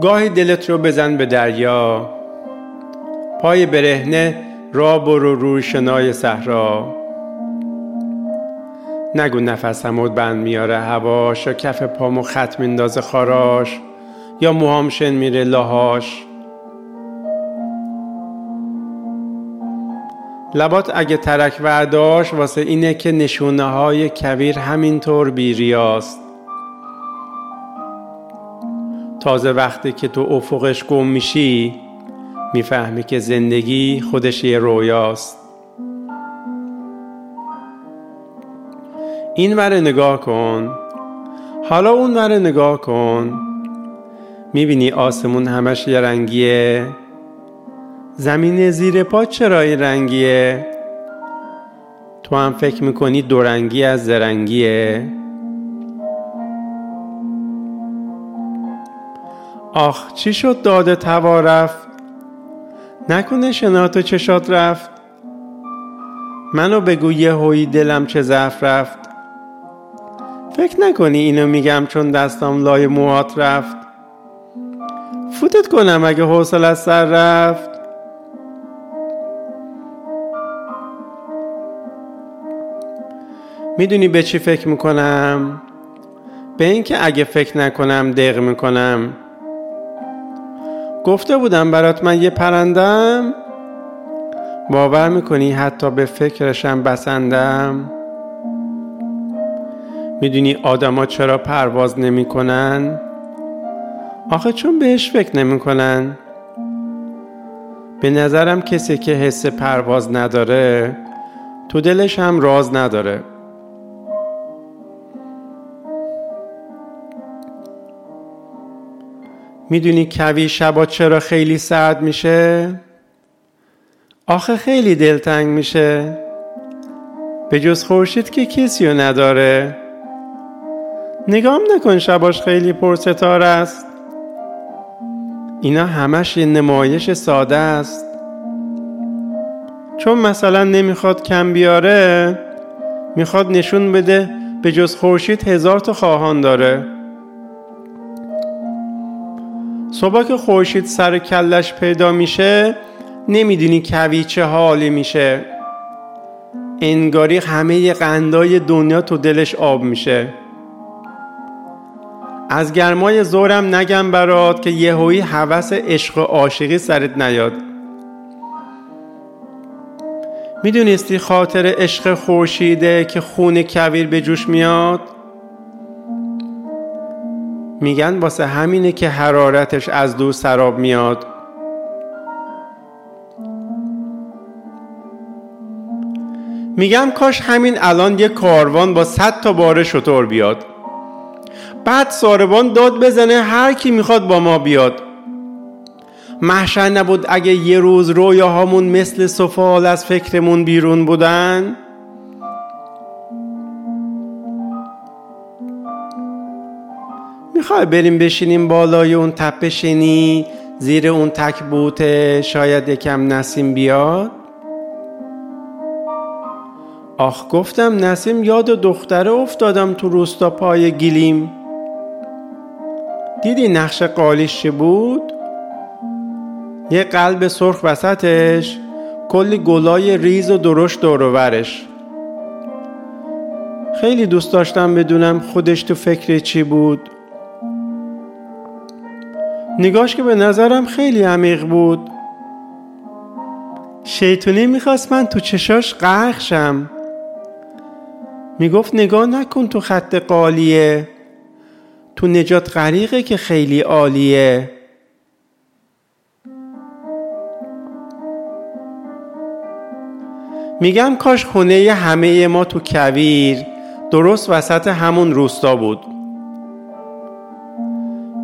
گاهی دلت رو بزن به دریا. پای برهنه را برو روی شنای صحرا. نگو نفس همود بند میاره هواش یا کف پامو خط میندازه خاراش یا موهامشن میره لاهاش. لبات اگه ترک ورداش واسه اینه که نشونه های کویر همینطور بیریاست. تازه وقتی که تو افقش گم میشی می‌فهمی که زندگی خودش یه رویاست. این ور نگاه کن. حالا اون ور نگاه کن. می‌بینی آسمون همش یه رنگیه. زمین زیر پا چرا این رنگیه؟ تو هم فکر می‌کنی دو رنگی از زرنگیه. آخ چی شد داده توا رفت؟ نکنه شنات چشات رفت. منو بگو یه هوی دلم چه ضعف رفت. فکر نکنی اینو میگم چون دستم لای موهات رفت. فوتت کنم اگه حوصل از سر رفت. می‌دونی به چی فکر می‌کنم؟ به اینکه اگه فکر نکنم دق می‌کنم. گفته بودم برات من یه پرندم. باور می‌کنی حتی به فکرشم بسندم؟ می‌دونی آدما چرا پرواز نمی‌کنن؟ آخه چون بهش فکر نمی‌کنن. به نظرم کسی که حس پرواز نداره تو دلش هم راز نداره. می‌دونی کوی شبا چرا خیلی سرد میشه؟ آخه خیلی دلتنگ میشه. به جز خورشید که کسی رو نداره. نگام نکن شباش خیلی پرستاره است. اینا همش یه نمایش ساده است. چون مثلا نمی‌خواد کم بیاره می‌خواد نشون بده به جز خورشید هزار تا خواهان داره. صبح که خورشید سر کلش پیدا میشه نمی‌دونی کوی چه حالی میشه. انگاری همه قندای دنیا تو دلش آب میشه. از گرمای زورم نگم برات که یهویی هوس عشق و عاشقی سرت نیاد. می‌دونستی خاطر عشق خورشیده که خون کویر به جوش میاد؟ میگن واسه همینه که حرارتش از دور سراب میاد. میگم کاش همین الان یه کاروان با صد تا باره شطور بیاد. بعد ساربان داد بزنه هر کی می‌خواد با ما بیاد. محشر نبود اگه یه روز رویاهامون مثل سفال از فکرمون بیرون بودن؟ می‌خوای بریم بشینیم بالای اون تپه شنی زیر اون تک بوته شاید یکم نسیم بیاد؟ آخ گفتم نسیم یاد دختره افتادم تو روستا پای گیلیم دیدی نقش قالیش چه بود؟ یه قلب سرخ وسطش کلی گلای ریز و درشت دورورش خیلی دوست داشتم بدونم خودش تو فکر چی بود. نگاش که به نظرم خیلی عمیق بود. شیطونی می‌خواست من تو چشاش غرق شم. می‌گفت نگاه نکن تو خط قالیه. تو نجات غریقه که خیلی عالیه. میگم کاش خونه همه ما تو کویر. درست وسط همون روستا بود.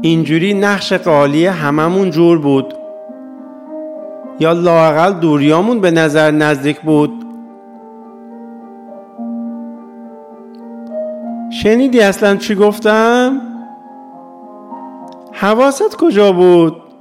اینجوری نقش قالی هممون جور بود یا لاقل دوریامون به نظر نزدیک بود شنیدی اصلا چی گفتم؟ حواست کجا بود؟